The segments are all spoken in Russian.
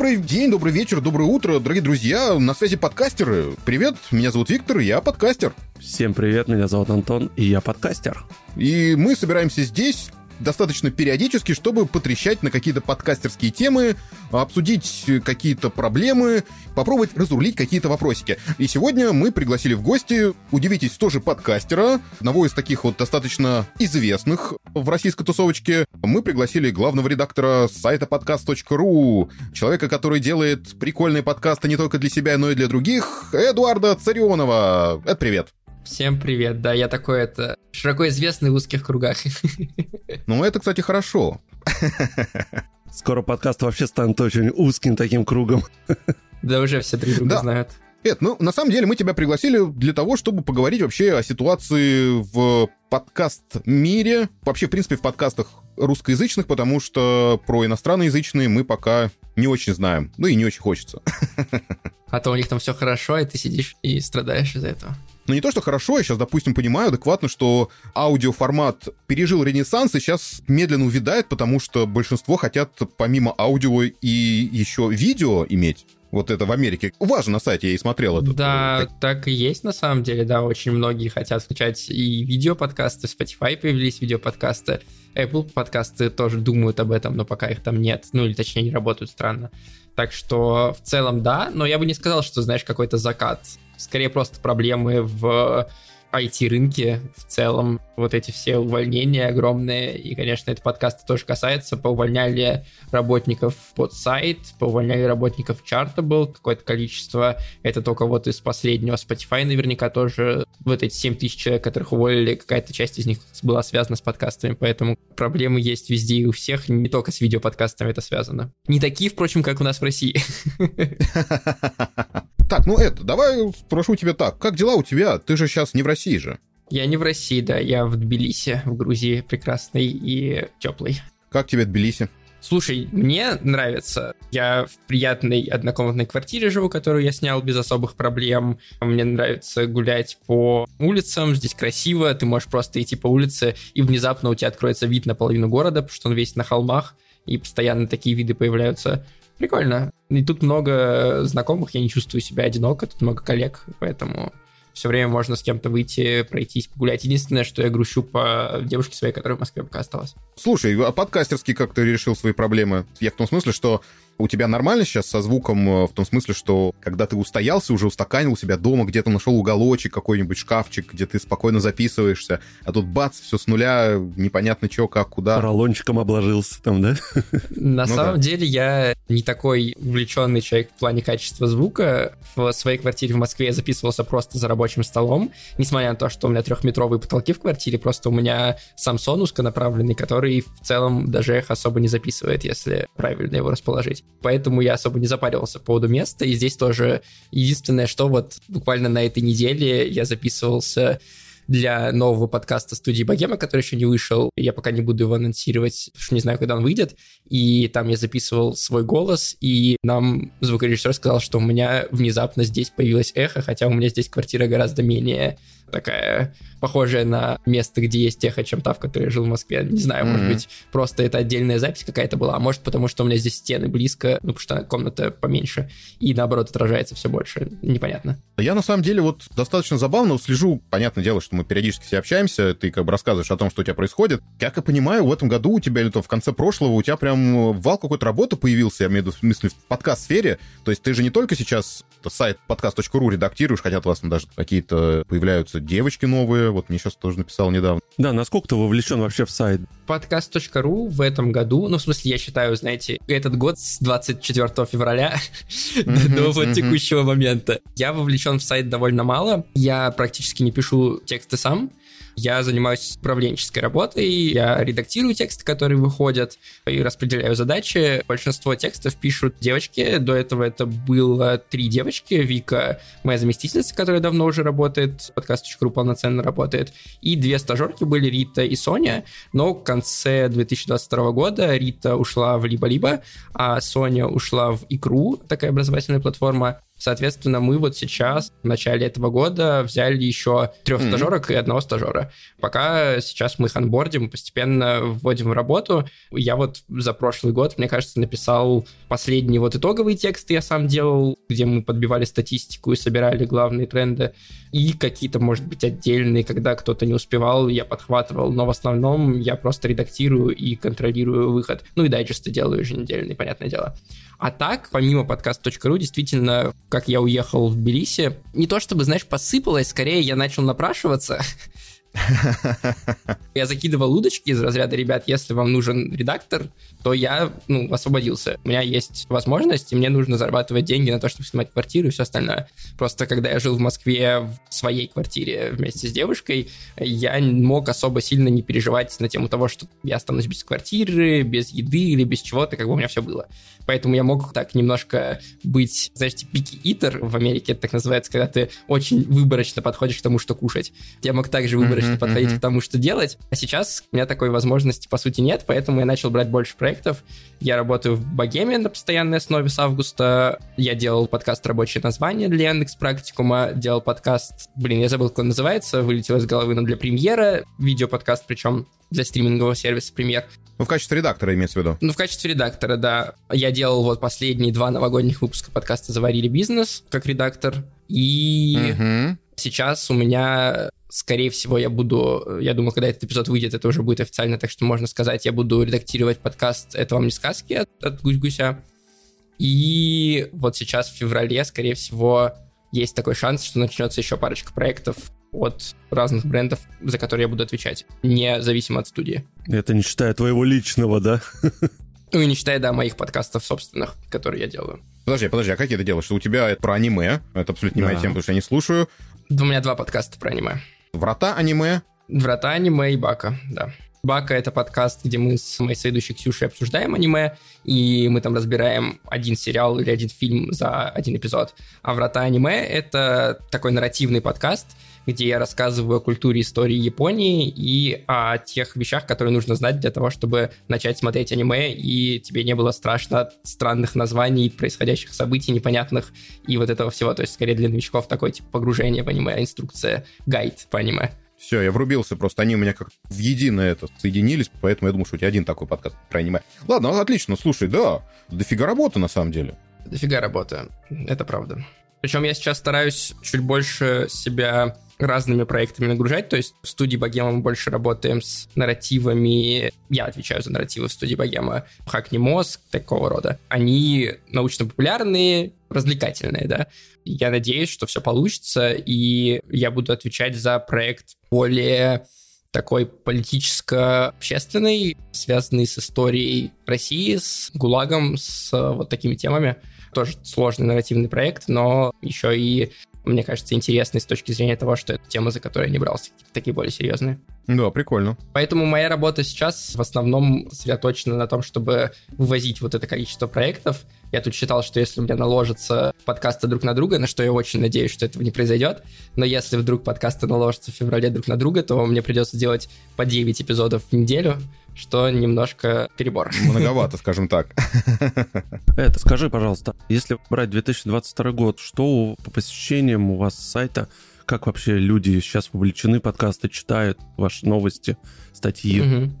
Добрый день, добрый вечер, доброе утро, дорогие друзья. На связи подкастеры. Привет, меня зовут Виктор, я подкастер. Всем привет, меня зовут Антон, и я подкастер. И мы собираемся здесь достаточно периодически, чтобы потрещать на какие-то подкастерские темы, обсудить какие-то проблемы, попробовать разрулить какие-то вопросики. И сегодня мы пригласили в гости, удивитесь, тоже подкастера, одного из таких вот достаточно известных в российской тусовочке. Мы пригласили главного редактора сайта podcast.ru, человека, который делает прикольные подкасты не только для себя, но и для других, Эдуарда Царионова. Это привет. Всем привет, да, я такой это широко известный в узких кругах. Ну, это, кстати, хорошо. Скоро подкаст вообще станет очень узким таким кругом. Да уже все друг друга да. знают. Эд, ну, на самом деле мы тебя пригласили для того, чтобы поговорить вообще о ситуации в подкаст-мире, вообще, в принципе, в подкастах русскоязычных, потому что про иностранноязычные мы пока не очень знаем, ну и не очень хочется. А то у них там все хорошо, и ты сидишь и страдаешь из-за этого. Но не то, что хорошо, я сейчас, допустим, понимаю адекватно, что аудиоформат пережил ренессанс и сейчас медленно увядает, потому что большинство хотят помимо аудио и еще видео иметь. Вот это в Америке. Важно на сайте, я и смотрел это. Да, так и есть на самом деле, да, очень многие хотят включать и видео-подкасты, Spotify появились видео-подкасты, Apple подкасты тоже думают об этом, но пока их там нет, ну или точнее не работают странно. Так что в целом да, но я бы не сказал, что, знаешь, какой-то закат скорее просто проблемы в IT-рынке в целом, вот эти все увольнения огромные, и, конечно, это подкаст тоже касается, поувольняли работников под сайт, поувольняли работников Chartable, какое-то количество, это только вот из последнего. Spotify наверняка тоже, вот эти 7 тысяч человек, которых уволили, какая-то часть из них была связана с подкастами, поэтому проблемы есть везде и у всех, не только с видеоподкастами это связано. Не такие, впрочем, как у нас в России. Так, ну это, давай спрошу тебя так. Как дела у тебя? Ты же сейчас не в России же. Я не в России, да, я в Тбилиси, в Грузии, прекрасный и теплый. Как тебе Тбилиси? Слушай, мне нравится. Я в приятной однокомнатной квартире живу, которую я снял без особых проблем. Мне нравится гулять по улицам, здесь красиво, ты можешь просто идти по улице, и внезапно у тебя откроется вид на половину города, потому что он весь на холмах, и постоянно такие виды появляются. Прикольно. И тут много знакомых, я не чувствую себя одиноко, тут много коллег, поэтому все время можно с кем-то выйти, пройтись, погулять. Единственное, что я грущу по девушке своей, которая в Москве пока осталась. Слушай, а подкастерский как ты решил свои проблемы? Я в том смысле, что у тебя нормально сейчас со звуком э, в том смысле, что когда ты устоялся, уже устаканил себя дома, где-то нашел уголочек, какой-нибудь шкафчик, где ты спокойно записываешься, а тут бац, все с нуля, непонятно что, как, куда. Поролончиком обложился там, да? На ну, самом да. деле я не такой увлеченный человек в плане качества звука. В своей квартире в Москве я записывался просто за рабочим столом, несмотря на то, что у меня трехметровые потолки в квартире, просто у меня Samsung узконаправленный, который в целом даже их особо не записывает, если правильно его расположить поэтому я особо не запаривался по поводу места, и здесь тоже единственное, что вот буквально на этой неделе я записывался для нового подкаста студии Богема, который еще не вышел. Я пока не буду его анонсировать, потому что не знаю, когда он выйдет. И там я записывал свой голос, и нам звукорежиссер сказал, что у меня внезапно здесь появилось эхо, хотя у меня здесь квартира гораздо менее такая похожая на место, где есть эхо, чем та, в которой я жил в Москве. Не знаю, mm-hmm. может быть, просто это отдельная запись какая-то была, а может потому, что у меня здесь стены близко, ну, потому что комната поменьше, и наоборот отражается все больше. Непонятно. Я на самом деле вот достаточно забавно слежу, понятное дело, что мы периодически все общаемся, ты как бы рассказываешь о том, что у тебя происходит. Как я понимаю, в этом году у тебя или то в конце прошлого у тебя прям вал какой-то работы появился, я имею в виду в смысле в подкаст-сфере. То есть ты же не только сейчас сайт подкаст.ру редактируешь, хотя у вас там даже какие-то появляются девочки новые, вот мне сейчас тоже написал недавно. Да, насколько ты вовлечен вообще в сайт? Подкаст.ру в этом году, ну, в смысле, я считаю, знаете, этот год с 24 февраля до вот текущего момента. Я вовлечен в сайт довольно мало, я практически не пишу тексты сам, я занимаюсь управленческой работой, я редактирую тексты, которые выходят, и распределяю задачи. Большинство текстов пишут девочки. До этого это было три девочки. Вика, моя заместительница, которая давно уже работает, подкаст.ру полноценно работает, и две стажерки были, Рита и Соня. Но в конце 2022 года Рита ушла в Либо-Либо, а Соня ушла в Икру, такая образовательная платформа. Соответственно, мы вот сейчас, в начале этого года, взяли еще трех mm-hmm. стажерок и одного стажера. Пока сейчас мы их анбордим, постепенно вводим в работу. Я вот за прошлый год, мне кажется, написал последний вот итоговый текст я сам делал, где мы подбивали статистику и собирали главные тренды. И какие-то, может быть, отдельные, когда кто-то не успевал, я подхватывал. Но в основном я просто редактирую и контролирую выход. Ну и дайджесты делаю еженедельный, понятное дело. А так, помимо подкаст.ру, действительно, как я уехал в Тбилиси, не то чтобы, знаешь, посыпалось, скорее я начал напрашиваться. Я закидывал удочки из разряда, ребят, если вам нужен редактор, то я, ну, освободился. У меня есть возможность, и мне нужно зарабатывать деньги на то, чтобы снимать квартиру и все остальное. Просто когда я жил в Москве в своей квартире вместе с девушкой, я мог особо сильно не переживать на тему того, что я останусь без квартиры, без еды или без чего-то, как бы у меня все было. Поэтому я мог так немножко быть, знаешь, пики итер в Америке это так называется, когда ты очень выборочно подходишь к тому, что кушать. Я мог также выборочно mm-hmm, подходить к тому, что делать. А сейчас у меня такой возможности, по сути, нет, поэтому я начал брать больше проектов. Я работаю в Богеме на постоянной основе с августа. Я делал подкаст «Рабочее название» для Яндекс Практикума. Делал подкаст, блин, я забыл, как он называется, вылетел из головы, но для премьера. Видеоподкаст, причем для стримингового сервиса «Премьер». Ну, в качестве редактора имеется в виду? Ну, в качестве редактора, да. Я делал вот последние два новогодних выпуска подкаста «Заварили бизнес» как редактор. И угу. Сейчас у меня скорее всего, я буду, я думаю, когда этот эпизод выйдет, это уже будет официально, так что можно сказать, я буду редактировать подкаст «Это вам не сказки» от, от Гусь-Гуся. И вот сейчас в феврале, скорее всего, есть такой шанс, что начнется еще парочка проектов от разных брендов, за которые я буду отвечать, независимо от студии. Это не считая твоего личного, да? Ну и не считая, да, моих подкастов собственных, которые я делаю. Подожди, подожди, а как это делаешь? Что у тебя это про аниме, это абсолютно не да. моя тема, потому что я не слушаю. У меня два подкаста про аниме. Врата аниме? Врата аниме и Бака, да. Бака — это подкаст, где мы с моей следующей Ксюшей обсуждаем аниме, и мы там разбираем один сериал или один фильм за один эпизод. А Врата аниме — это такой нарративный подкаст, где я рассказываю о культуре истории Японии и о тех вещах, которые нужно знать для того, чтобы начать смотреть аниме, и тебе не было страшно от странных названий, происходящих событий непонятных и вот этого всего. То есть, скорее для новичков такой типа погружение в аниме, инструкция, гайд по аниме. Все, я врубился, просто они у меня как в единое это соединились, поэтому я думаю, что у тебя один такой подкаст про аниме. Ладно, отлично, слушай, да, дофига работы на самом деле. Дофига работы, это правда. Причем я сейчас стараюсь чуть больше себя разными проектами нагружать. То есть в студии Богема мы больше работаем с нарративами. Я отвечаю за нарративы в студии Богема. Хакни мозг, такого рода. Они научно-популярные, развлекательные, да. Я надеюсь, что все получится, и я буду отвечать за проект более такой политическо-общественный, связанный с историей России, с ГУЛАГом, с вот такими темами. Тоже сложный нарративный проект, но еще и мне кажется, интересный с точки зрения того, что это тема, за которую я не брался, такие более серьезные. Да, прикольно. Поэтому моя работа сейчас в основном сосредоточена на том, чтобы вывозить вот это количество проектов. Я тут считал, что если у меня наложатся подкасты друг на друга, на что я очень надеюсь, что этого не произойдет, но если вдруг подкасты наложатся в феврале друг на друга, то мне придется делать по 9 эпизодов в неделю, что немножко перебор. Многовато, скажем так. Это, скажи, пожалуйста, если брать 2022 год, что по посещениям у вас сайта, как вообще люди сейчас вовлечены, подкасты читают, ваши новости, статьи? Угу.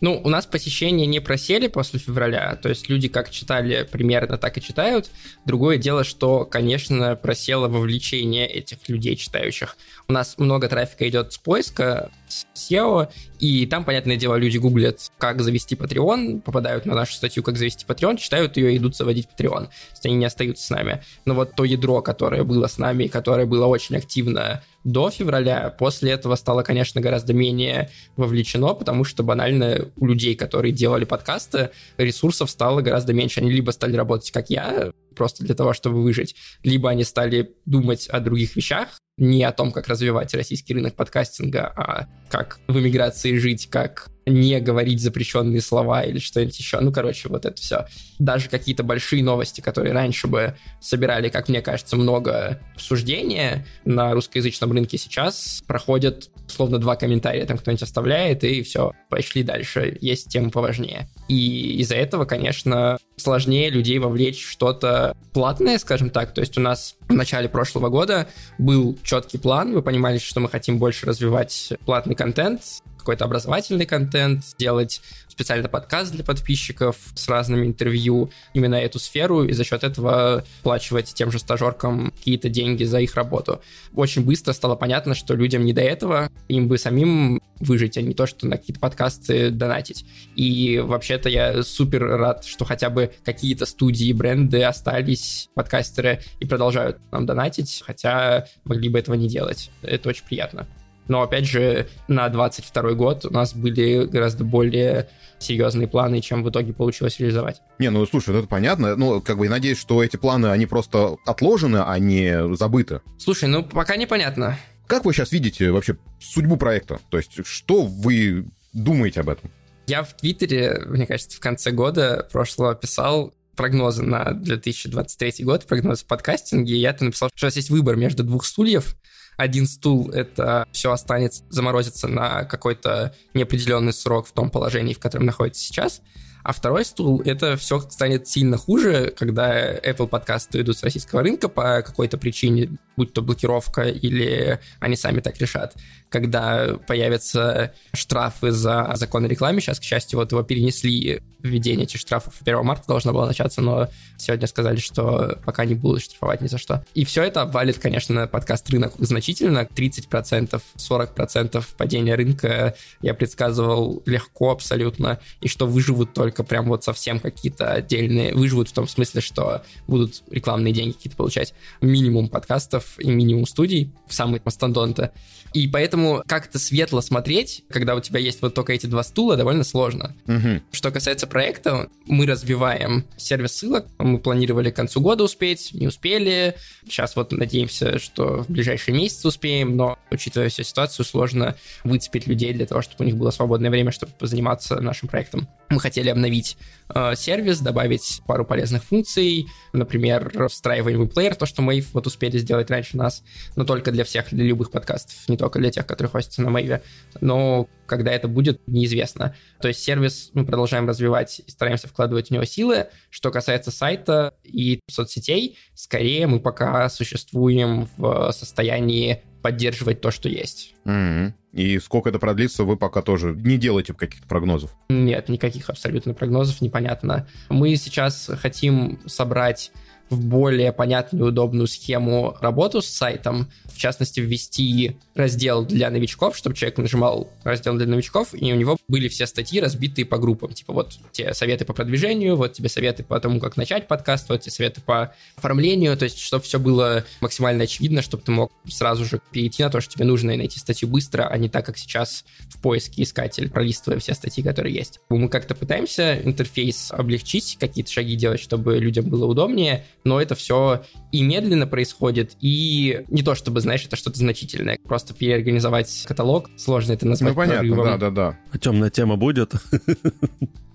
Ну, у нас посещения не просели после февраля, то есть люди как читали примерно, так и читают. Другое дело, что, конечно, просело вовлечение этих людей читающих. У нас много трафика идет с поиска, SEO, и там, понятное дело, люди гуглят, как завести Patreon, попадают на нашу статью, как завести Patreon, читают ее и идут заводить Patreon. То есть они не остаются с нами. Но вот то ядро, которое было с нами, которое было очень активно до февраля, после этого стало, конечно, гораздо менее вовлечено, потому что банально у людей, которые делали подкасты, ресурсов стало гораздо меньше. Они либо стали работать, как я, просто для того, чтобы выжить, либо они стали думать о других вещах, не о том, как развивать российский рынок подкастинга, а как в эмиграции жить, как не говорить запрещенные слова или что-нибудь еще. Ну, короче, вот это все. Даже какие-то большие новости, которые раньше бы собирали, как мне кажется, много обсуждения на русскоязычном рынке сейчас проходят словно два комментария там кто-нибудь оставляет, и все, пошли дальше. Есть темы поважнее. И из-за этого, конечно, сложнее людей вовлечь в что-то платное, скажем так. То есть у нас в начале прошлого года был четкий план, мы понимали, что мы хотим больше развивать платный контент, какой-то образовательный контент, делать специально подкаст для подписчиков с разными интервью, именно эту сферу, и за счет этого плачивать тем же стажеркам какие-то деньги за их работу. Очень быстро стало понятно, что людям не до этого, им бы самим выжить, а не то, что на какие-то подкасты донатить. И вообще-то я супер рад, что хотя бы какие-то студии, бренды остались, подкастеры, и продолжают нам донатить, хотя могли бы этого не делать. Это очень приятно. Но, опять же, на 22 год у нас были гораздо более серьезные планы, чем в итоге получилось реализовать. Не, ну слушай, ну это понятно. Ну, как бы я надеюсь, что эти планы, они просто отложены, а не забыты. Слушай, ну пока непонятно. Как вы сейчас видите вообще судьбу проекта? То есть, что вы думаете об этом? Я в Твиттере, мне кажется, в конце года прошлого писал прогнозы на 2023 год, прогнозы в подкастинге, и я там написал, что у нас есть выбор между двух стульев, один стул — это все останется, заморозится на какой-то неопределенный срок в том положении, в котором находится сейчас. А второй стул — это все станет сильно хуже, когда Apple подкасты идут с российского рынка по какой-то причине, будь то блокировка или они сами так решат. Когда появятся штрафы за закон о рекламе, сейчас, к счастью, вот его перенесли введение этих штрафов 1 марта должно было начаться, но сегодня сказали, что пока не будут штрафовать ни за что. И все это обвалит, конечно, на подкаст рынок значительно. 30%, 40% падения рынка я предсказывал легко абсолютно, и что выживут только прям вот совсем какие-то отдельные, выживут в том смысле, что будут рекламные деньги какие-то получать. Минимум подкастов и минимум студий, самые мастодонты. И поэтому как-то светло смотреть, когда у тебя есть вот только эти два стула, довольно сложно. Угу. Что касается проекта, мы развиваем сервис ссылок. Мы планировали к концу года успеть, не успели. Сейчас вот надеемся, что в ближайшие месяцы успеем, но, учитывая всю ситуацию, сложно выцепить людей для того, чтобы у них было свободное время, чтобы позаниматься нашим проектом. Мы хотели обновить э, сервис, добавить пару полезных функций, например, встраиваемый плеер, то, что Mave вот успели сделать раньше нас, но только для всех, для любых подкастов, не только для тех, которые хостятся на Mave. Но когда это будет, неизвестно. То есть сервис мы продолжаем развивать и стараемся вкладывать в него силы. Что касается сайта и соцсетей, скорее мы пока существуем в состоянии поддерживать то, что есть. Mm-hmm. И сколько это продлится, вы пока тоже не делаете каких-то прогнозов? Нет, никаких абсолютно прогнозов, непонятно. Мы сейчас хотим собрать в более понятную и удобную схему работу с сайтом, в частности, ввести раздел для новичков, чтобы человек нажимал раздел для новичков, и у него были все статьи разбитые по группам. Типа вот те советы по продвижению, вот тебе советы по тому, как начать подкаст, вот те советы по оформлению, то есть чтобы все было максимально очевидно, чтобы ты мог сразу же перейти на то, что тебе нужно и найти статью быстро, а не так, как сейчас в поиске искатель, пролистывая все статьи, которые есть. Мы как-то пытаемся интерфейс облегчить, какие-то шаги делать, чтобы людям было удобнее, но это все и медленно происходит, и не то чтобы, знаешь, это что-то значительное. Просто переорганизовать каталог, сложно это назвать Ну, понятно, да-да-да. А темная тема будет?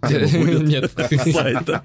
Нет.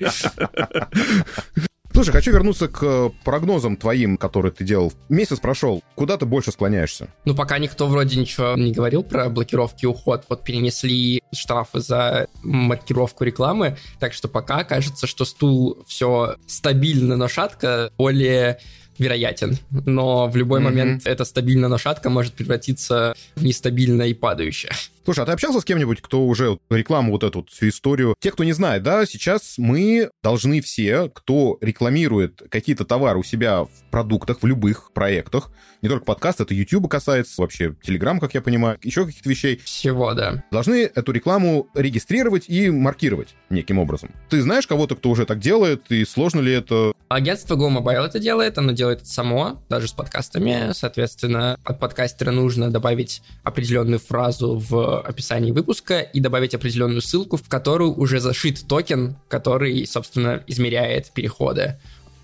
Слушай, хочу вернуться к прогнозам твоим, которые ты делал. Месяц прошел. Куда ты больше склоняешься? Ну, пока никто вроде ничего не говорил про блокировки и уход. Вот перенесли штрафы за маркировку рекламы. Так что пока кажется, что стул все стабильно, но шатко более вероятен. Но в любой mm-hmm. момент эта стабильно, но шатко может превратиться в нестабильно и падающее. Слушай, а ты общался с кем-нибудь, кто уже рекламу вот эту всю историю? Те, кто не знает, да, сейчас мы должны все, кто рекламирует какие-то товары у себя в продуктах, в любых проектах, не только подкаст, это YouTube касается, вообще Telegram, как я понимаю, еще каких-то вещей. Всего, да. Должны эту рекламу регистрировать и маркировать неким образом. Ты знаешь кого-то, кто уже так делает, и сложно ли это? Агентство Go Mobile это делает, оно делает это само, даже с подкастами. Соответственно, от подкастера нужно добавить определенную фразу в описании выпуска и добавить определенную ссылку, в которую уже зашит токен, который, собственно, измеряет переходы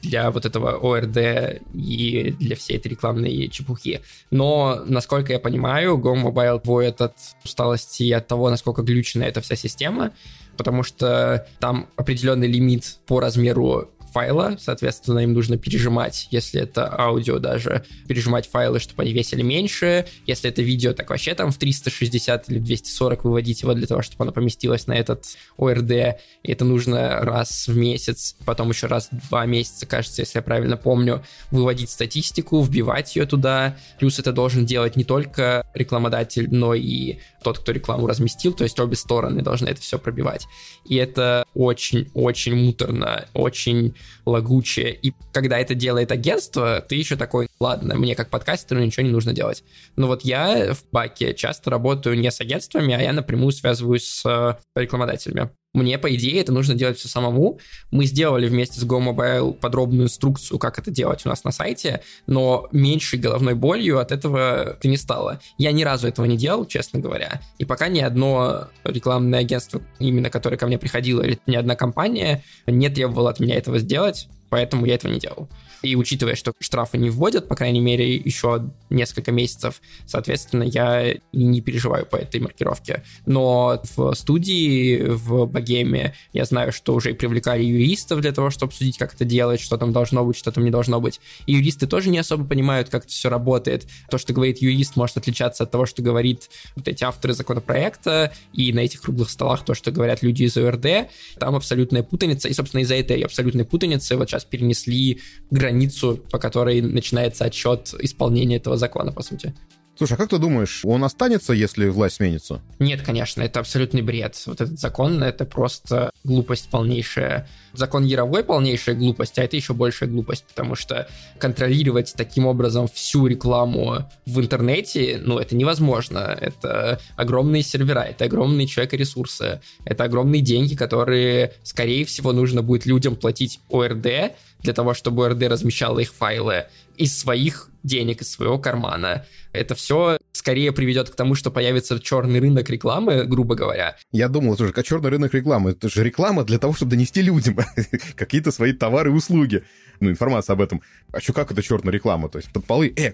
для вот этого ОРД и для всей этой рекламной чепухи. Но, насколько я понимаю, Go Mobile воет от усталости и от того, насколько глючена эта вся система, потому что там определенный лимит по размеру файла, соответственно, им нужно пережимать, если это аудио даже, пережимать файлы, чтобы они весили меньше, если это видео, так вообще там в 360 или 240 выводить его для того, чтобы оно поместилось на этот ОРД, и это нужно раз в месяц, потом еще раз в два месяца, кажется, если я правильно помню, выводить статистику, вбивать ее туда, плюс это должен делать не только рекламодатель, но и тот, кто рекламу разместил, то есть обе стороны должны это все пробивать. И это очень-очень муторно, очень лагучее. И когда это делает агентство, ты еще такой, ладно, мне как подкастеру ничего не нужно делать. Но вот я в баке часто работаю не с агентствами, а я напрямую связываюсь с э, рекламодателями. Мне, по идее, это нужно делать все самому. Мы сделали вместе с GoMobile подробную инструкцию, как это делать у нас на сайте, но меньшей головной болью от этого ты не стало. Я ни разу этого не делал, честно говоря. И пока ни одно рекламное агентство, именно которое ко мне приходило, или ни одна компания не требовала от меня этого сделать, поэтому я этого не делал. И учитывая, что штрафы не вводят, по крайней мере, еще несколько месяцев, соответственно, я не переживаю по этой маркировке. Но в студии, в богеме, я знаю, что уже привлекали юристов для того, чтобы обсудить, как это делать, что там должно быть, что там не должно быть. И юристы тоже не особо понимают, как это все работает. То, что говорит юрист, может отличаться от того, что говорит вот эти авторы законопроекта, и на этих круглых столах то, что говорят люди из ОРД, там абсолютная путаница, и, собственно, из-за этой абсолютной путаницы вот сейчас перенесли границы границу, по которой начинается отчет исполнения этого закона, по сути. Слушай, а как ты думаешь, он останется, если власть сменится? Нет, конечно, это абсолютный бред. Вот этот закон — это просто глупость полнейшая. Закон Яровой — полнейшая глупость, а это еще большая глупость, потому что контролировать таким образом всю рекламу в интернете, ну, это невозможно. Это огромные сервера, это огромные человека-ресурсы, это огромные деньги, которые, скорее всего, нужно будет людям платить ОРД, для того, чтобы РД размещала их файлы из своих денег, из своего кармана. Это все скорее приведет к тому, что появится черный рынок рекламы, грубо говоря. Я думал, слушай, как черный рынок рекламы? Это же реклама для того, чтобы донести людям какие-то свои товары и услуги. Ну, информация об этом. А что, как это черная реклама? То есть под полы, э,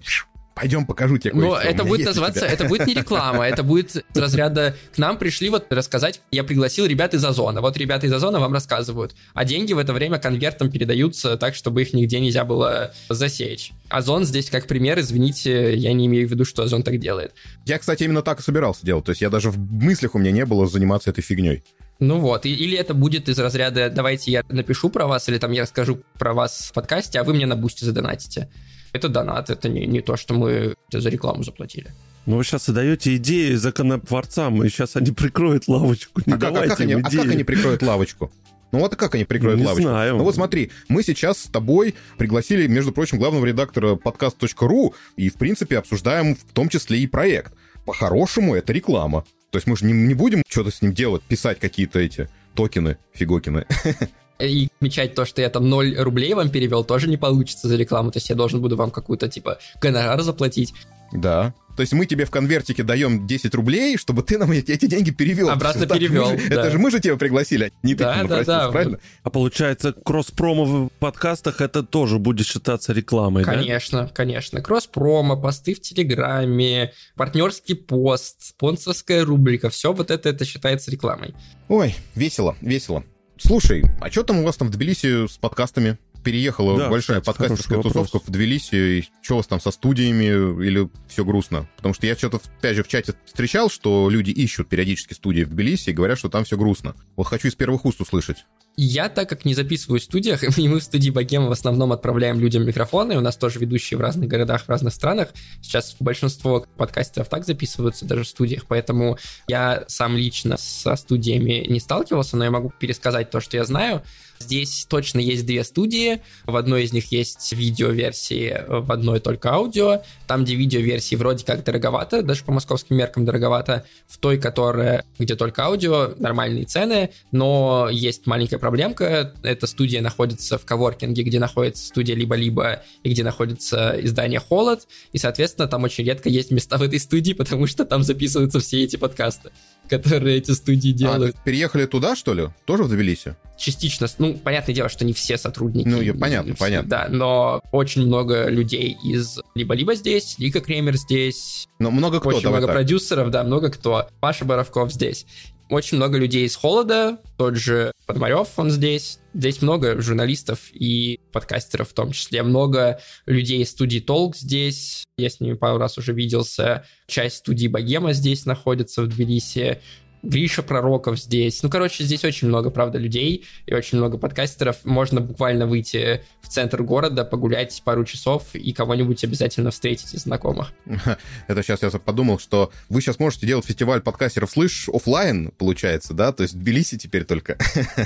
пойдем покажу тебе Но это будет называться, это будет не реклама, это будет из разряда к нам пришли вот рассказать, я пригласил ребят из Озона, вот ребята из Озона вам рассказывают, а деньги в это время конвертом передаются так, чтобы их нигде нельзя было засечь. Озон здесь как пример, извините, я не имею в виду, что Озон так делает. Я, кстати, именно так и собирался делать, то есть я даже в мыслях у меня не было заниматься этой фигней. Ну вот, или это будет из разряда «давайте я напишу про вас», или там я расскажу про вас в подкасте, а вы мне на бусте задонатите. Это донат, это не, не то, что мы за рекламу заплатили. Ну, вы сейчас и даете идеи законотворцам, и сейчас они прикроют лавочку. Не а, как, а, как они, а как они прикроют лавочку? Ну вот как они прикроют не лавочку? Знаю. Ну вот смотри, мы сейчас с тобой пригласили, между прочим, главного редактора подкаст.ру и, в принципе, обсуждаем в том числе и проект. По-хорошему, это реклама. То есть мы же не, не будем что-то с ним делать, писать какие-то эти токены, фигокины. и отмечать то, что я там 0 рублей вам перевел, тоже не получится за рекламу. То есть я должен буду вам какую-то, типа, гонорар заплатить. Да. То есть мы тебе в конвертике даем 10 рублей, чтобы ты нам эти, эти деньги перевел. Обратно есть, перевел. же, да. Это же мы же тебя пригласили, не ты да, да, да. правильно? А получается, кросс-промо в подкастах это тоже будет считаться рекламой, конечно, да? Конечно, конечно. Кросс-промо, посты в Телеграме, партнерский пост, спонсорская рубрика, все вот это, это считается рекламой. Ой, весело, весело. Слушай, а что там у вас там в Тбилиси с подкастами? Переехала да, большая кстати, подкастерская тусовка в Тбилиси. И что у вас там со студиями или все грустно? Потому что я что-то, опять же, в чате встречал, что люди ищут периодически студии в Тбилиси и говорят, что там все грустно. Вот хочу из первых уст услышать. Я, так как не записываю в студиях, и мы в студии Богема в основном отправляем людям микрофоны, у нас тоже ведущие в разных городах, в разных странах. Сейчас большинство подкастеров так записываются даже в студиях, поэтому я сам лично со студиями не сталкивался, но я могу пересказать то, что я знаю. Здесь точно есть две студии. В одной из них есть видеоверсии, в одной только аудио. Там, где видеоверсии вроде как дороговато, даже по московским меркам дороговато. В той, которая, где только аудио, нормальные цены, но есть маленькая проблемка. Эта студия находится в коворкинге, где находится студия либо-либо и где находится издание Холод. И, соответственно, там очень редко есть места в этой студии, потому что там записываются все эти подкасты, которые эти студии а, делают. А, переехали туда, что ли? Тоже в Тбилиси? Частично. Ну, понятное дело, что не все сотрудники. Ну, понятно, понятно. Да, но очень много людей из либо-либо здесь, Лика Кремер здесь. Но много кто, Очень много так. продюсеров, да, много кто. Паша Боровков здесь. Очень много людей из Холода, тот же Подмарев, он здесь. Здесь много журналистов и подкастеров в том числе. Много людей из студии Толк здесь. Я с ними пару раз уже виделся. Часть студии Богема здесь находится в Тбилиси. Гриша Пророков здесь. Ну, короче, здесь очень много, правда, людей и очень много подкастеров. Можно буквально выйти в центр города, погулять пару часов и кого-нибудь обязательно встретить из знакомых. Это сейчас я подумал, что вы сейчас можете делать фестиваль подкастеров «Слышь» офлайн, получается, да? То есть Тбилиси теперь только.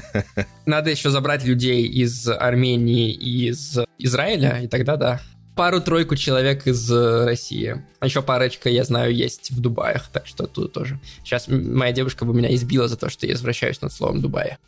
Надо еще забрать людей из Армении и из Израиля, и тогда да пару-тройку человек из э, России. А еще парочка, я знаю, есть в Дубаях, так что тут тоже. Сейчас моя девушка бы меня избила за то, что я извращаюсь над словом Дубай.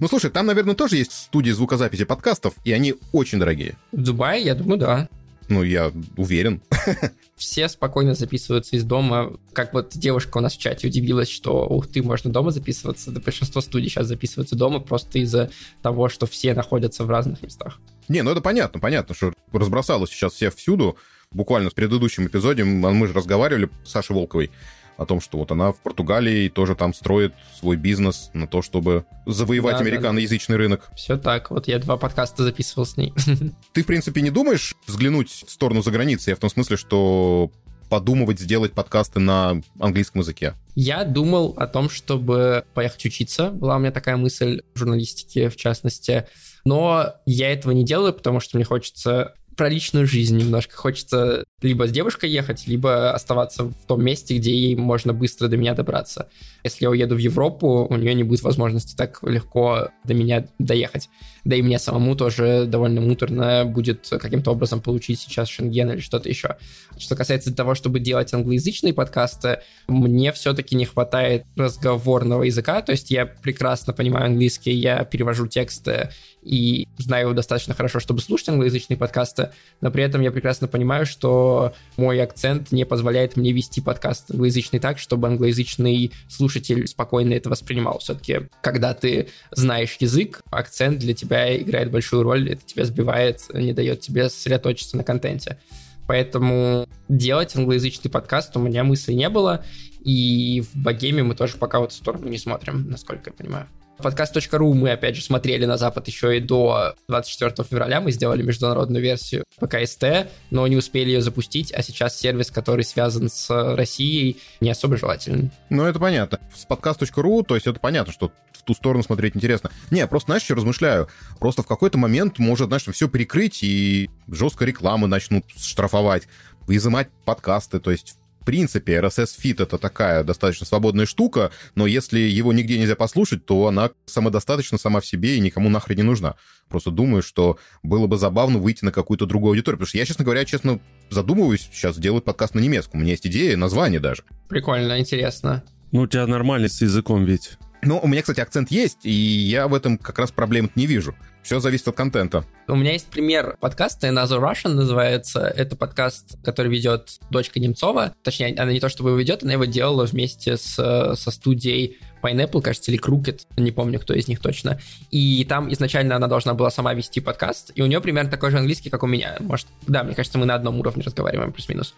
Ну, слушай, там, наверное, тоже есть студии звукозаписи подкастов, и они очень дорогие. В Дубае, я думаю, да. Ну, я уверен. Все спокойно записываются из дома. Как вот девушка у нас в чате удивилась, что, ух ты, можно дома записываться. Да большинство студий сейчас записываются дома просто из-за того, что все находятся в разных местах. Не, ну это понятно, понятно, что разбросалось сейчас всех всюду. Буквально в предыдущем эпизоде мы же разговаривали с Сашей Волковой о том, что вот она в Португалии тоже там строит свой бизнес на то, чтобы завоевать да, американоязычный да, да. рынок. Все так, вот я два подкаста записывал с ней. Ты, в принципе, не думаешь взглянуть в сторону за границей? Я в том смысле, что подумывать сделать подкасты на английском языке? Я думал о том, чтобы поехать учиться. Была у меня такая мысль в журналистике, в частности. Но я этого не делаю, потому что мне хочется про личную жизнь немножко. Хочется либо с девушкой ехать, либо оставаться в том месте, где ей можно быстро до меня добраться. Если я уеду в Европу, у нее не будет возможности так легко до меня доехать. Да и мне самому тоже довольно муторно будет каким-то образом получить сейчас Шенген или что-то еще. Что касается того, чтобы делать англоязычные подкасты, мне все-таки не хватает разговорного языка, то есть я прекрасно понимаю английский, я перевожу тексты и знаю достаточно хорошо, чтобы слушать англоязычные подкасты, но при этом я прекрасно понимаю, что мой акцент не позволяет мне вести подкаст англоязычный так, чтобы англоязычный слушатель спокойно это воспринимал. Все-таки, когда ты знаешь язык, акцент для тебя играет большую роль, это тебя сбивает, не дает тебе сосредоточиться на контенте. Поэтому делать англоязычный подкаст у меня мысли не было, и в богеме мы тоже пока в сторону не смотрим, насколько я понимаю. Подкаст.ру мы, опять же, смотрели на Запад еще и до 24 февраля. Мы сделали международную версию ПКСТ, но не успели ее запустить, а сейчас сервис, который связан с Россией, не особо желательный. Ну, это понятно. С подкаст.ру, то есть это понятно, что в ту сторону смотреть интересно. Не, просто, знаешь, что размышляю? Просто в какой-то момент может, знаешь, все перекрыть, и жестко рекламы начнут штрафовать, изымать подкасты, то есть принципе, RSS Feed это такая достаточно свободная штука, но если его нигде нельзя послушать, то она самодостаточна сама в себе и никому нахрен не нужна. Просто думаю, что было бы забавно выйти на какую-то другую аудиторию. Потому что я, честно говоря, честно задумываюсь сейчас делать подкаст на немецком. У меня есть идея, название даже. Прикольно, интересно. Ну, у тебя нормальный с языком ведь. Ну, у меня, кстати, акцент есть, и я в этом как раз проблем не вижу. Все зависит от контента. У меня есть пример подкаста Another Russian называется. Это подкаст, который ведет дочка Немцова. Точнее, она не то чтобы его ведет, она его делала вместе с, со студией Pineapple, кажется, или Crooked, не помню, кто из них точно. И там изначально она должна была сама вести подкаст, и у нее примерно такой же английский, как у меня. Может, да, мне кажется, мы на одном уровне разговариваем, плюс-минус.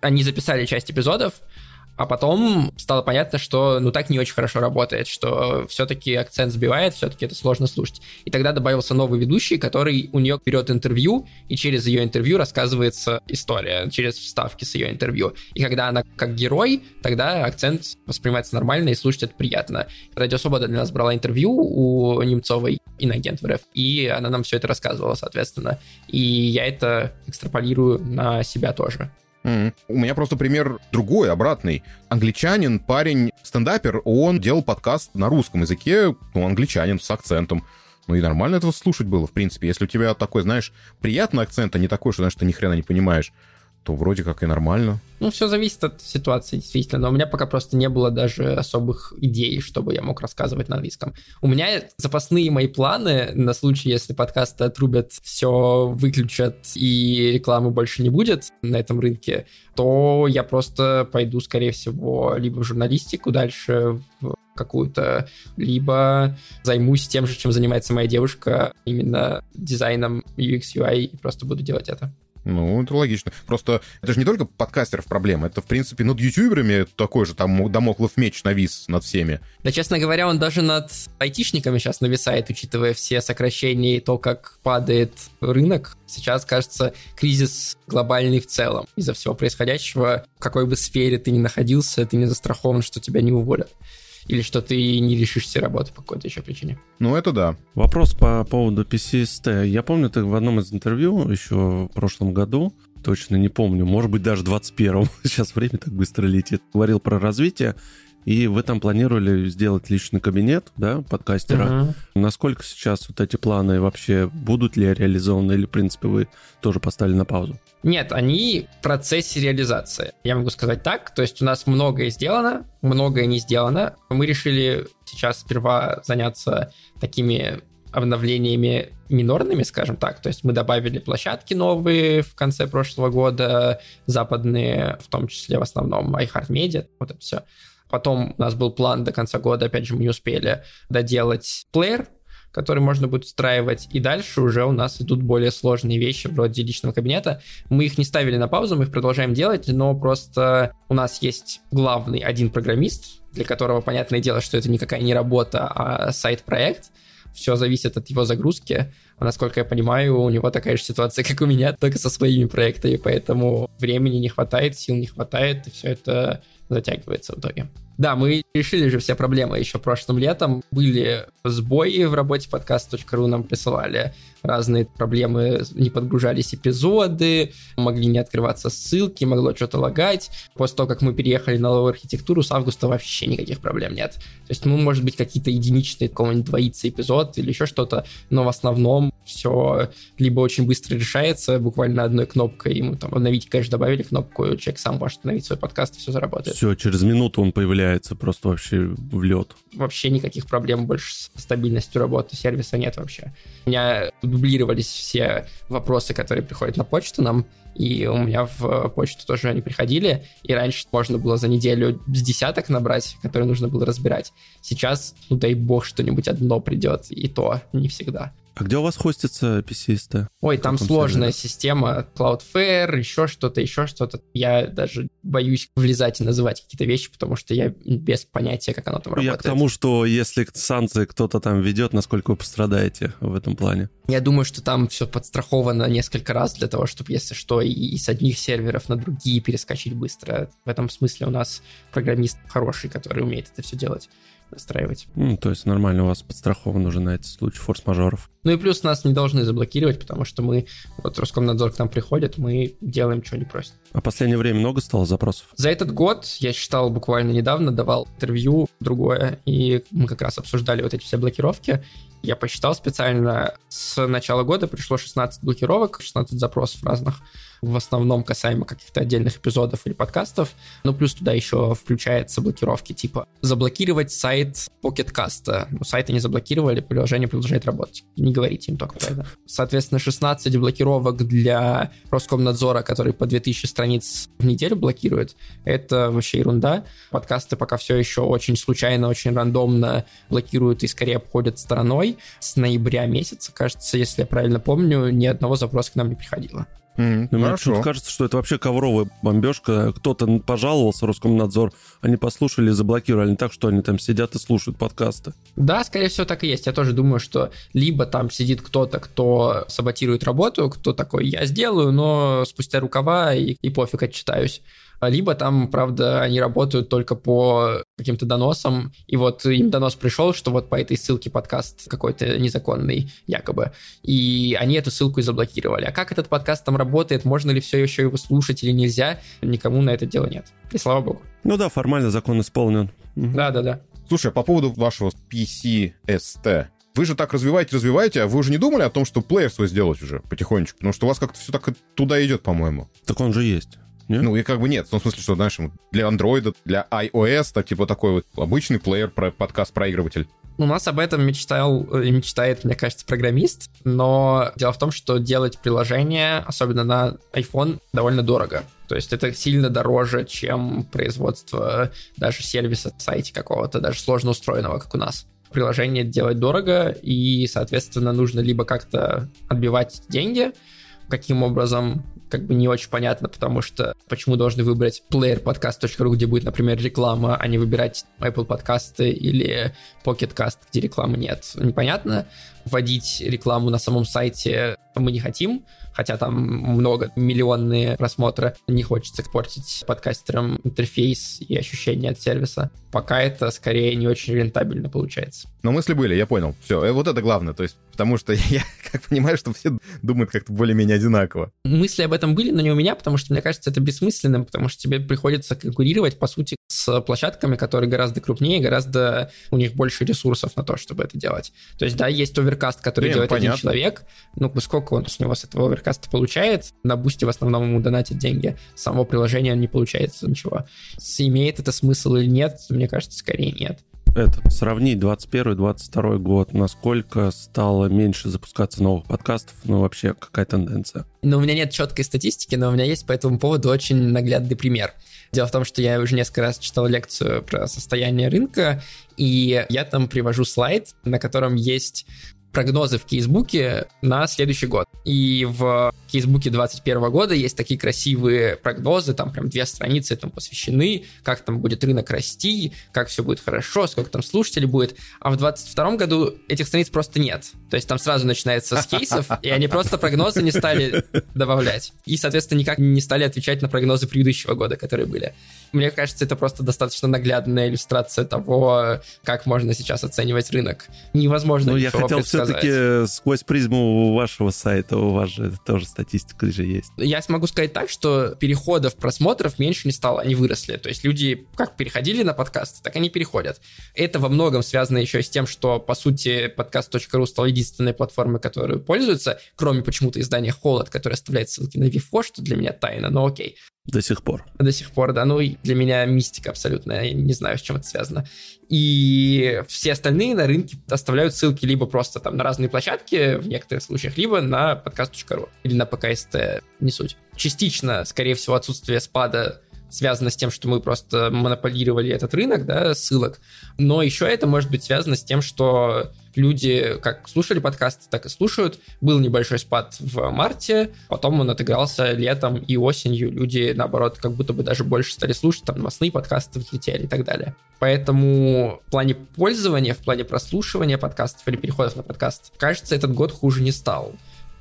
Они записали часть эпизодов, а потом стало понятно, что ну так не очень хорошо работает, что все-таки акцент сбивает, все-таки это сложно слушать. И тогда добавился новый ведущий, который у нее берет интервью, и через ее интервью рассказывается история, через вставки с ее интервью. И когда она как герой, тогда акцент воспринимается нормально и слушать это приятно. Радио Свобода для нас брала интервью у Немцовой, инагент в РФ, и она нам все это рассказывала, соответственно. И я это экстраполирую на себя тоже. Mm-hmm. У меня просто пример другой, обратный. Англичанин, парень, стендапер, он делал подкаст на русском языке, ну, англичанин с акцентом. Ну и нормально этого слушать было, в принципе. Если у тебя такой, знаешь, приятный акцент, а не такой, что, знаешь, ты ни хрена не понимаешь, то вроде как и нормально. Ну, все зависит от ситуации, действительно. Но у меня пока просто не было даже особых идей, чтобы я мог рассказывать на английском. У меня запасные мои планы на случай, если подкасты отрубят, все выключат и рекламы больше не будет на этом рынке, то я просто пойду, скорее всего, либо в журналистику дальше, в какую-то, либо займусь тем же, чем занимается моя девушка, именно дизайном UX, UI, и просто буду делать это. Ну, это логично. Просто это же не только подкастеров проблема, это, в принципе, над ютуберами такой же там домоклов меч навис над всеми. Да, честно говоря, он даже над айтишниками сейчас нависает, учитывая все сокращения и то, как падает рынок. Сейчас, кажется, кризис глобальный в целом. Из-за всего происходящего, в какой бы сфере ты ни находился, ты не застрахован, что тебя не уволят или что ты не решишься работать по какой-то еще причине. Ну, это да. Вопрос по поводу PCST. Я помню, ты в одном из интервью еще в прошлом году, точно не помню, может быть, даже 21-м, сейчас время так быстро летит, говорил про развитие, и вы там планировали сделать личный кабинет, да, подкастера. Uh-huh. Насколько сейчас вот эти планы вообще будут ли реализованы, или, в принципе, вы тоже поставили на паузу? Нет, они в процессе реализации. Я могу сказать так. То есть у нас многое сделано, многое не сделано. Мы решили сейчас сперва заняться такими обновлениями минорными, скажем так. То есть мы добавили площадки новые в конце прошлого года, западные, в том числе в основном iHeartMedia, вот это все. Потом у нас был план до конца года, опять же, мы не успели доделать плеер, который можно будет устраивать, и дальше уже у нас идут более сложные вещи вроде личного кабинета. Мы их не ставили на паузу, мы их продолжаем делать, но просто у нас есть главный один программист, для которого понятное дело, что это никакая не работа, а сайт-проект. Все зависит от его загрузки. А насколько я понимаю, у него такая же ситуация, как у меня, только со своими проектами, поэтому времени не хватает, сил не хватает, и все это затягивается в итоге. Да, мы решили же все проблемы еще прошлым летом. Были сбои в работе подкаст.ру, нам присылали разные проблемы, не подгружались эпизоды, могли не открываться ссылки, могло что-то лагать. После того, как мы переехали на новую архитектуру, с августа вообще никаких проблем нет. То есть, ну, может быть, какие-то единичные, какого-нибудь двоится эпизод или еще что-то, но в основном все либо очень быстро решается, буквально одной кнопкой, ему там обновить, конечно, добавили кнопку, человек сам может обновить свой подкаст, и все заработает. Все, через минуту он появляется просто вообще в лед. Вообще никаких проблем больше с стабильностью работы сервиса нет вообще. У меня дублировались все вопросы, которые приходят на почту нам, и у меня в почту тоже они приходили, и раньше можно было за неделю с десяток набрать, которые нужно было разбирать. Сейчас, ну дай бог, что-нибудь одно придет, и то не всегда. А где у вас хостится PCST? Ой, там сложная сервере? система, Cloudflare, еще что-то, еще что-то. Я даже боюсь влезать и называть какие-то вещи, потому что я без понятия, как оно там я работает. Я к тому, что если санкции кто-то там ведет, насколько вы пострадаете в этом плане? Я думаю, что там все подстраховано несколько раз для того, чтобы, если что, и с одних серверов на другие перескочить быстро. В этом смысле у нас программист хороший, который умеет это все делать настраивать. Mm, то есть нормально у вас подстрахован уже на этот случай форс-мажоров. Ну и плюс нас не должны заблокировать, потому что мы, вот Роскомнадзор к нам приходит, мы делаем, что они просят. А последнее время много стало запросов? За этот год, я считал буквально недавно, давал интервью другое, и мы как раз обсуждали вот эти все блокировки. Я посчитал специально, с начала года пришло 16 блокировок, 16 запросов разных в основном касаемо каких-то отдельных эпизодов или подкастов. Ну, плюс туда еще включается блокировки типа заблокировать сайт PocketCast. Ну, сайты не заблокировали, приложение продолжает работать. Не говорите им только это. Соответственно, 16 блокировок для Роскомнадзора, который по 2000 страниц в неделю блокирует. Это вообще ерунда. Подкасты пока все еще очень случайно, очень рандомно блокируют и скорее обходят стороной. С ноября месяца, кажется, если я правильно помню, ни одного запроса к нам не приходило. Mm, ну, мне почему кажется, что это вообще ковровая бомбежка. Кто-то пожаловался, Роскомнадзор, они послушали, заблокировали. Не так, что они там сидят и слушают подкасты. Да, скорее всего, так и есть. Я тоже думаю, что либо там сидит кто-то, кто саботирует работу, кто такой, я сделаю, но спустя рукава и, и пофиг отчитаюсь либо там, правда, они работают только по каким-то доносам, и вот им донос пришел, что вот по этой ссылке подкаст какой-то незаконный, якобы, и они эту ссылку и заблокировали. А как этот подкаст там работает, можно ли все еще его слушать или нельзя, никому на это дело нет. И слава богу. Ну да, формально закон исполнен. Да-да-да. Слушай, а по поводу вашего PCST, Вы же так развиваете, развиваете, а вы уже не думали о том, что плеер свой сделать уже потихонечку? Потому что у вас как-то все так туда идет, по-моему. Так он же есть. Нет? Ну, и как бы нет. В том смысле, что, знаешь, для Android, для iOS, так, типа такой вот обычный плеер, подкаст-проигрыватель. У нас об этом мечтал и мечтает, мне кажется, программист, но дело в том, что делать приложение, особенно на iPhone, довольно дорого. То есть это сильно дороже, чем производство даже сервиса в сайте какого-то, даже сложно устроенного, как у нас. Приложение делать дорого, и, соответственно, нужно либо как-то отбивать деньги, каким образом как бы не очень понятно, потому что почему должны выбрать playerpodcast.ru, где будет, например, реклама, а не выбирать Apple подкасты или Pocket Cast, где рекламы нет. Непонятно. Вводить рекламу на самом сайте мы не хотим, хотя там много, миллионные просмотры. Не хочется портить подкастерам интерфейс и ощущения от сервиса. Пока это скорее не очень рентабельно получается. Но мысли были, я понял. Все, э, вот это главное. То есть, потому что я как понимаю, что все думают как-то более-менее одинаково. Мысли об этом были, но не у меня, потому что мне кажется, это бессмысленным, потому что тебе приходится конкурировать, по сути, с площадками, которые гораздо крупнее, гораздо у них больше ресурсов на то, чтобы это делать. То есть, да, есть оверкаст, который Блин, делает понятно. один человек, ну, сколько он с него с этого оверкаста получает, на бусте в основном ему донатит деньги, самого приложения не получается ничего. Имеет это смысл или нет, мне кажется, скорее нет это, сравнить 21-22 год, насколько стало меньше запускаться новых подкастов, ну вообще какая тенденция? Ну, у меня нет четкой статистики, но у меня есть по этому поводу очень наглядный пример. Дело в том, что я уже несколько раз читал лекцию про состояние рынка, и я там привожу слайд, на котором есть прогнозы в кейсбуке на следующий год. И в кейсбуке 2021 года есть такие красивые прогнозы, там прям две страницы этому посвящены, как там будет рынок расти, как все будет хорошо, сколько там слушателей будет. А в 2022 году этих страниц просто нет. То есть там сразу начинается с кейсов, и они просто прогнозы не стали добавлять. И, соответственно, никак не стали отвечать на прогнозы предыдущего года, которые были. Мне кажется, это просто достаточно наглядная иллюстрация того, как можно сейчас оценивать рынок. Невозможно Ну, я хотел все-таки сквозь призму вашего сайта, у вас же тоже статистика же есть. Я смогу сказать так, что переходов, просмотров меньше не стало, они выросли. То есть люди как переходили на подкасты, так они переходят. Это во многом связано еще с тем, что, по сути, подкаст.ру стал единственной платформой, которую пользуются, кроме почему-то издания Холод, которое оставляет ссылки на Вифо, что для меня тайна, но окей. До сих пор. До сих пор, да. Ну, для меня мистика абсолютно. Я не знаю, с чем это связано. И все остальные на рынке оставляют ссылки либо просто там на разные площадки, в некоторых случаях, либо на подкаст.ру или на ПКСТ, не суть. Частично, скорее всего, отсутствие спада связано с тем, что мы просто монополировали этот рынок, да, ссылок. Но еще это может быть связано с тем, что люди как слушали подкасты, так и слушают. Был небольшой спад в марте, потом он отыгрался летом и осенью. Люди, наоборот, как будто бы даже больше стали слушать, там новостные подкасты взлетели и так далее. Поэтому в плане пользования, в плане прослушивания подкастов или переходов на подкаст, кажется, этот год хуже не стал.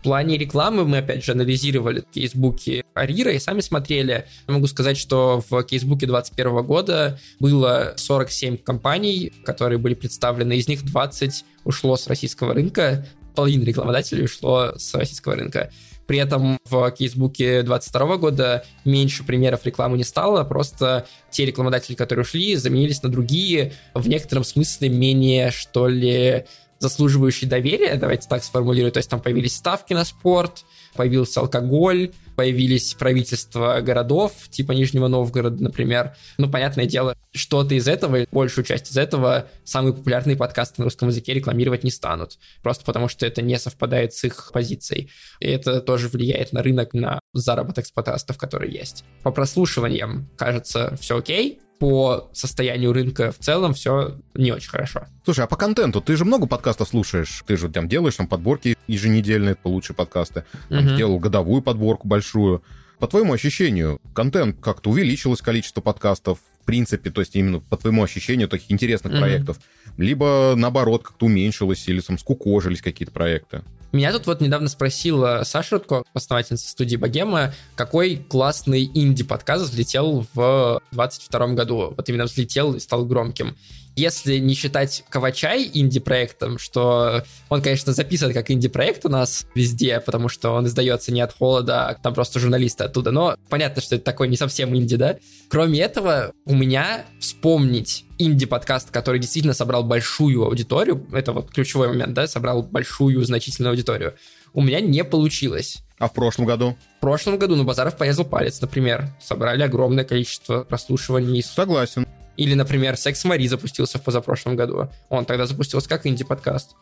В плане рекламы мы, опять же, анализировали кейсбуки Арира и сами смотрели. Я могу сказать, что в кейсбуке 2021 года было 47 компаний, которые были представлены. Из них 20 ушло с российского рынка, половина рекламодателей ушло с российского рынка. При этом в кейсбуке 2022 года меньше примеров рекламы не стало, просто те рекламодатели, которые ушли, заменились на другие, в некотором смысле менее, что ли, заслуживающий доверия, давайте так сформулирую. То есть там появились ставки на спорт, появился алкоголь, появились правительства городов, типа Нижнего Новгорода, например. Ну, понятное дело, что-то из этого, большую часть из этого, самые популярные подкасты на русском языке рекламировать не станут. Просто потому, что это не совпадает с их позицией. И это тоже влияет на рынок, на заработок с подкастов, которые есть. По прослушиваниям, кажется, все окей по состоянию рынка в целом все не очень хорошо. Слушай, а по контенту ты же много подкастов слушаешь? Ты же там делаешь там подборки еженедельные лучшие подкасты. Там, угу. Сделал годовую подборку большую. По твоему ощущению, контент как-то увеличилось количество подкастов, в принципе, то есть именно по твоему ощущению таких интересных mm проектов, либо наоборот как-то уменьшилось или там скукожились какие-то проекты? Меня тут вот недавно спросила Саша Рудко, основательница студии Богема, какой классный инди-подкаст взлетел в 22 году. Вот именно взлетел и стал громким. Если не считать Кавачай инди-проектом, что он, конечно, записан как инди-проект у нас везде, потому что он издается не от холода, а там просто журналисты оттуда, но понятно, что это такой не совсем инди, да? Кроме этого, у меня вспомнить инди-подкаст, который действительно собрал большую аудиторию, это вот ключевой момент, да, собрал большую значительную аудиторию, у меня не получилось. А в прошлом году? В прошлом году, ну, Базаров порезал палец, например. Собрали огромное количество прослушиваний. Согласен. Или, например, «Секс Мари» запустился в позапрошлом году. Он тогда запустился как инди-подкаст.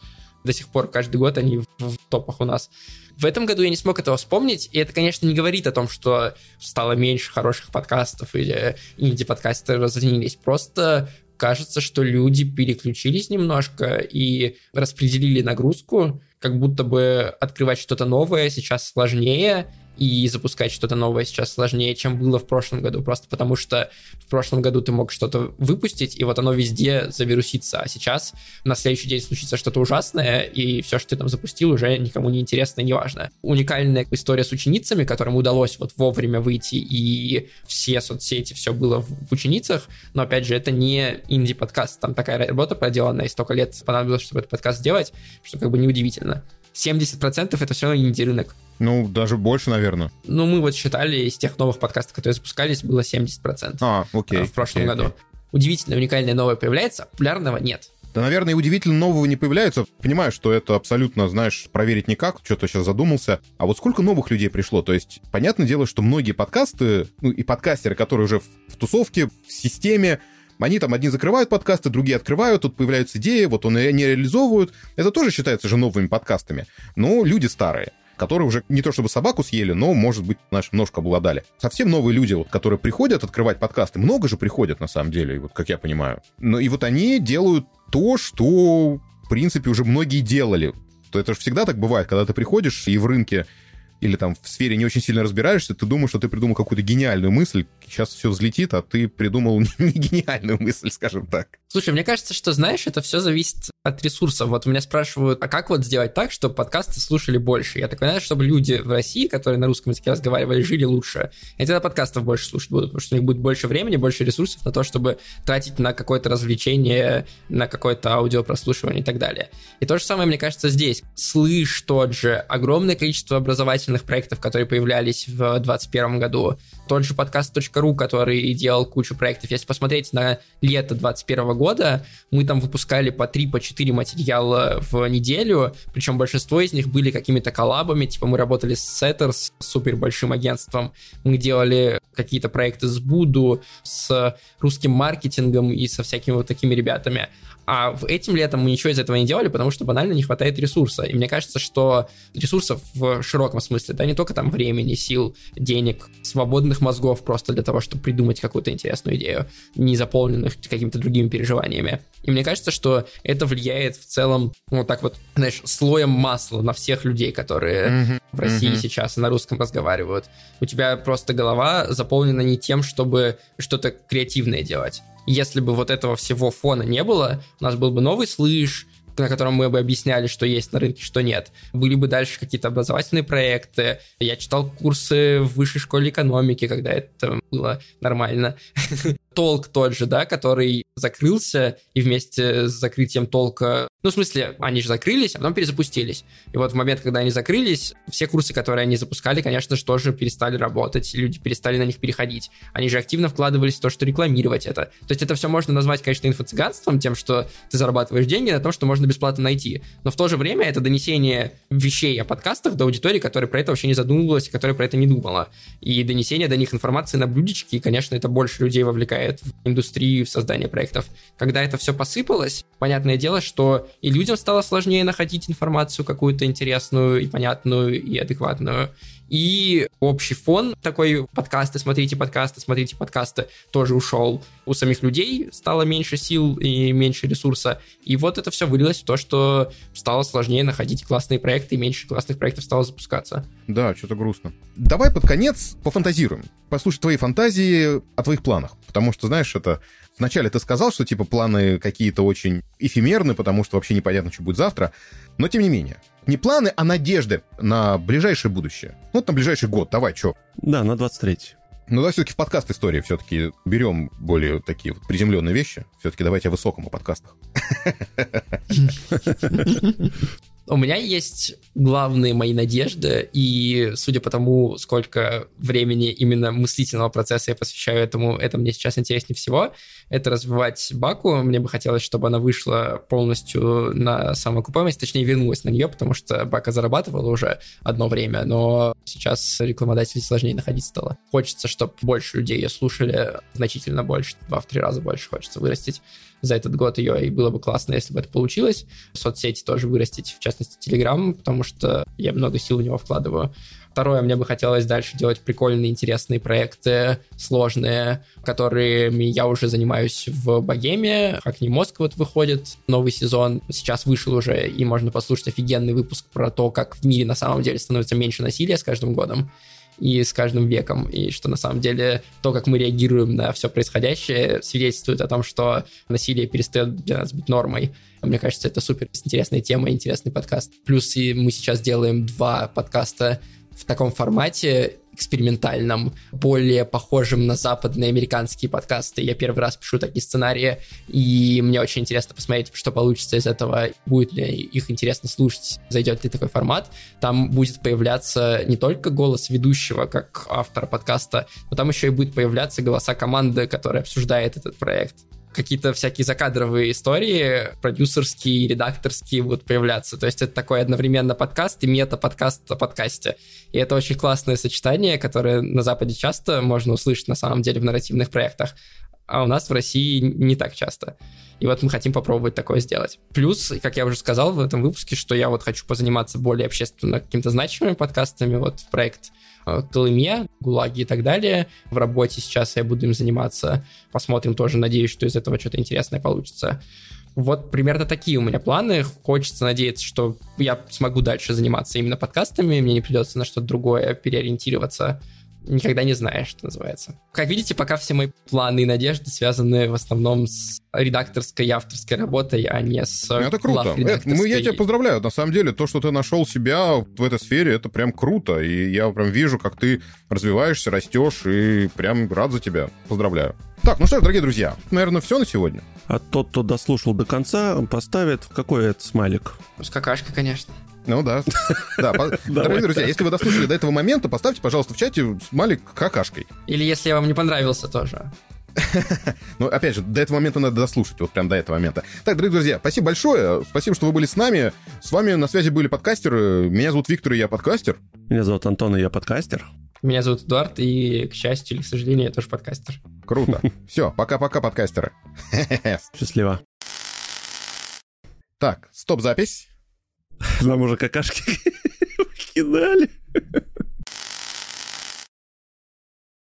До сих пор каждый год они в, в топах у нас. В этом году я не смог этого вспомнить, и это, конечно, не говорит о том, что стало меньше хороших подкастов или инди-подкасты разленились. Просто кажется, что люди переключились немножко и распределили нагрузку, как будто бы открывать что-то новое сейчас сложнее, и запускать что-то новое сейчас сложнее, чем было в прошлом году, просто потому что в прошлом году ты мог что-то выпустить, и вот оно везде завирусится, а сейчас на следующий день случится что-то ужасное, и все, что ты там запустил, уже никому не интересно и не важно. Уникальная история с ученицами, которым удалось вот вовремя выйти, и все соцсети, все было в ученицах, но опять же, это не инди-подкаст, там такая работа проделана, и столько лет понадобилось, чтобы этот подкаст сделать, что как бы неудивительно. 70% это все равно инди-рынок. Ну, даже больше, наверное. Ну, мы вот считали, из тех новых подкастов, которые запускались, было 70%. А, окей. В прошлом окей, году. окей. Удивительно, уникальное новое появляется, популярного нет. Да, наверное, и удивительно нового не появляется. Понимаю, что это абсолютно, знаешь, проверить никак, что-то сейчас задумался. А вот сколько новых людей пришло? То есть, понятное дело, что многие подкасты, ну и подкастеры, которые уже в, в тусовке, в системе, они там одни закрывают подкасты, другие открывают, тут появляются идеи, вот он они реализовывают. Это тоже считается же новыми подкастами. Но люди старые которые уже не то чтобы собаку съели, но, может быть, наш немножко обладали. Совсем новые люди, вот, которые приходят открывать подкасты, много же приходят, на самом деле, вот как я понимаю. Но и вот они делают то, что, в принципе, уже многие делали. То это же всегда так бывает, когда ты приходишь и в рынке или там в сфере не очень сильно разбираешься, ты думаешь, что ты придумал какую-то гениальную мысль, сейчас все взлетит, а ты придумал не гениальную мысль, скажем так. Слушай, мне кажется, что, знаешь, это все зависит от ресурсов. Вот меня спрашивают, а как вот сделать так, чтобы подкасты слушали больше? Я такой, знаешь, чтобы люди в России, которые на русском языке разговаривали, жили лучше. Я тогда подкастов больше слушать буду, потому что у них будет больше времени, больше ресурсов на то, чтобы тратить на какое-то развлечение, на какое-то аудиопрослушивание и так далее. И то же самое, мне кажется, здесь. Слышь тот же, огромное количество образовательных проектов, которые появлялись в 2021 году. Тот же подкаст.ру, который делал кучу проектов. Если посмотреть на лето 2021 года, мы там выпускали по 3 по 4 материала в неделю, причем большинство из них были какими-то коллабами, типа мы работали с Setters, с супер большим агентством, мы делали какие-то проекты с Буду, с русским маркетингом и со всякими вот такими ребятами. А этим летом мы ничего из этого не делали, потому что банально не хватает ресурса. И мне кажется, что ресурсов в широком смысле, да, не только там времени, сил, денег, свободных мозгов просто для того, чтобы придумать какую-то интересную идею, не заполненных какими-то другими переживаниями. И мне кажется, что это влияет в целом, ну, вот так вот, знаешь, слоем масла на всех людей, которые mm-hmm. в России mm-hmm. сейчас на русском разговаривают. У тебя просто голова заполнена не тем, чтобы что-то креативное делать если бы вот этого всего фона не было, у нас был бы новый слыш, на котором мы бы объясняли, что есть на рынке, что нет. Были бы дальше какие-то образовательные проекты. Я читал курсы в высшей школе экономики, когда это было нормально. Толк тот же, да, который закрылся, и вместе с закрытием толка... Ну, в смысле, они же закрылись, а потом перезапустились. И вот в момент, когда они закрылись, все курсы, которые они запускали, конечно же, тоже перестали работать, люди перестали на них переходить. Они же активно вкладывались в то, что рекламировать это. То есть это все можно назвать, конечно, инфо-цыганством, тем, что ты зарабатываешь деньги на том, что можно бесплатно найти. Но в то же время это донесение вещей о подкастах до аудитории, которая про это вообще не задумывалась, которая про это не думала. И донесение до них информации на блюдечке, и, конечно, это больше людей вовлекает в индустрию, в создание проектов. Когда это все посыпалось, понятное дело, что и людям стало сложнее находить информацию какую-то интересную и понятную и адекватную. И общий фон такой подкасты, смотрите подкасты, смотрите подкасты тоже ушел. У самих людей стало меньше сил и меньше ресурса. И вот это все вылилось в то, что стало сложнее находить классные проекты, и меньше классных проектов стало запускаться. Да, что-то грустно. Давай под конец пофантазируем. Послушай твои фантазии о твоих планах. Потому что, знаешь, это Вначале ты сказал, что типа планы какие-то очень эфемерны, потому что вообще непонятно, что будет завтра. Но тем не менее, не планы, а надежды на ближайшее будущее. Ну, вот на ближайший год, давай, что? Да, на 23 Ну да, все-таки в подкаст истории все-таки берем более такие вот приземленные вещи. Все-таки давайте о высоком о подкастах. У меня есть главные мои надежды, и судя по тому, сколько времени именно мыслительного процесса я посвящаю этому, это мне сейчас интереснее всего, это развивать Баку. Мне бы хотелось, чтобы она вышла полностью на самоокупаемость, точнее, вернулась на нее, потому что Бака зарабатывала уже одно время, но сейчас рекламодателей сложнее находить стало. Хочется, чтобы больше людей ее слушали, значительно больше, два-три раза больше хочется вырастить за этот год ее, и было бы классно, если бы это получилось. Соцсети тоже вырастить, в частности, Telegram, потому что я много сил в него вкладываю. Второе, мне бы хотелось дальше делать прикольные, интересные проекты, сложные, которыми я уже занимаюсь в Богеме. Как не мозг вот выходит новый сезон. Сейчас вышел уже, и можно послушать офигенный выпуск про то, как в мире на самом деле становится меньше насилия с каждым годом и с каждым веком, и что на самом деле то, как мы реагируем на все происходящее, свидетельствует о том, что насилие перестает для нас быть нормой. Мне кажется, это супер интересная тема, интересный подкаст. Плюс и мы сейчас делаем два подкаста в таком формате, экспериментальном, более похожим на западные американские подкасты. Я первый раз пишу такие сценарии, и мне очень интересно посмотреть, что получится из этого, будет ли их интересно слушать, зайдет ли такой формат. Там будет появляться не только голос ведущего, как автора подкаста, но там еще и будет появляться голоса команды, которая обсуждает этот проект какие-то всякие закадровые истории, продюсерские, редакторские будут появляться. То есть это такой одновременно подкаст и мета-подкаст о подкасте. И это очень классное сочетание, которое на Западе часто можно услышать на самом деле в нарративных проектах, а у нас в России не так часто. И вот мы хотим попробовать такое сделать. Плюс, как я уже сказал в этом выпуске, что я вот хочу позаниматься более общественно какими-то значимыми подкастами. Вот проект Э, Колыме, ГУЛАГе и так далее. В работе сейчас я буду им заниматься. Посмотрим тоже, надеюсь, что из этого что-то интересное получится. Вот примерно такие у меня планы. Хочется надеяться, что я смогу дальше заниматься именно подкастами, мне не придется на что-то другое переориентироваться никогда не знаешь, что называется. Как видите, пока все мои планы и надежды связаны в основном с редакторской и авторской работой, а не с ну, Это круто. Это, мы, я тебя поздравляю. На самом деле, то, что ты нашел себя в этой сфере, это прям круто. И я прям вижу, как ты развиваешься, растешь, и прям рад за тебя. Поздравляю. Так, ну что ж, дорогие друзья, наверное, все на сегодня. А тот, кто дослушал до конца, поставит какой это смайлик? С какашкой, конечно. Ну да. да дорогие друзья, если вы дослушали до этого момента, поставьте, пожалуйста, в чате смайлик какашкой. Или если я вам не понравился тоже. Ну, опять же, до этого момента надо дослушать, вот прям до этого момента. Так, дорогие друзья, спасибо большое, спасибо, что вы были с нами. С вами на связи были подкастеры. Меня зовут Виктор, и я подкастер. Меня зовут Антон, и я подкастер. Меня зовут Эдуард, и, к счастью или к сожалению, я тоже подкастер. Круто. Все, пока-пока, подкастеры. Счастливо. Так, стоп-запись. Нам уже какашки кидали.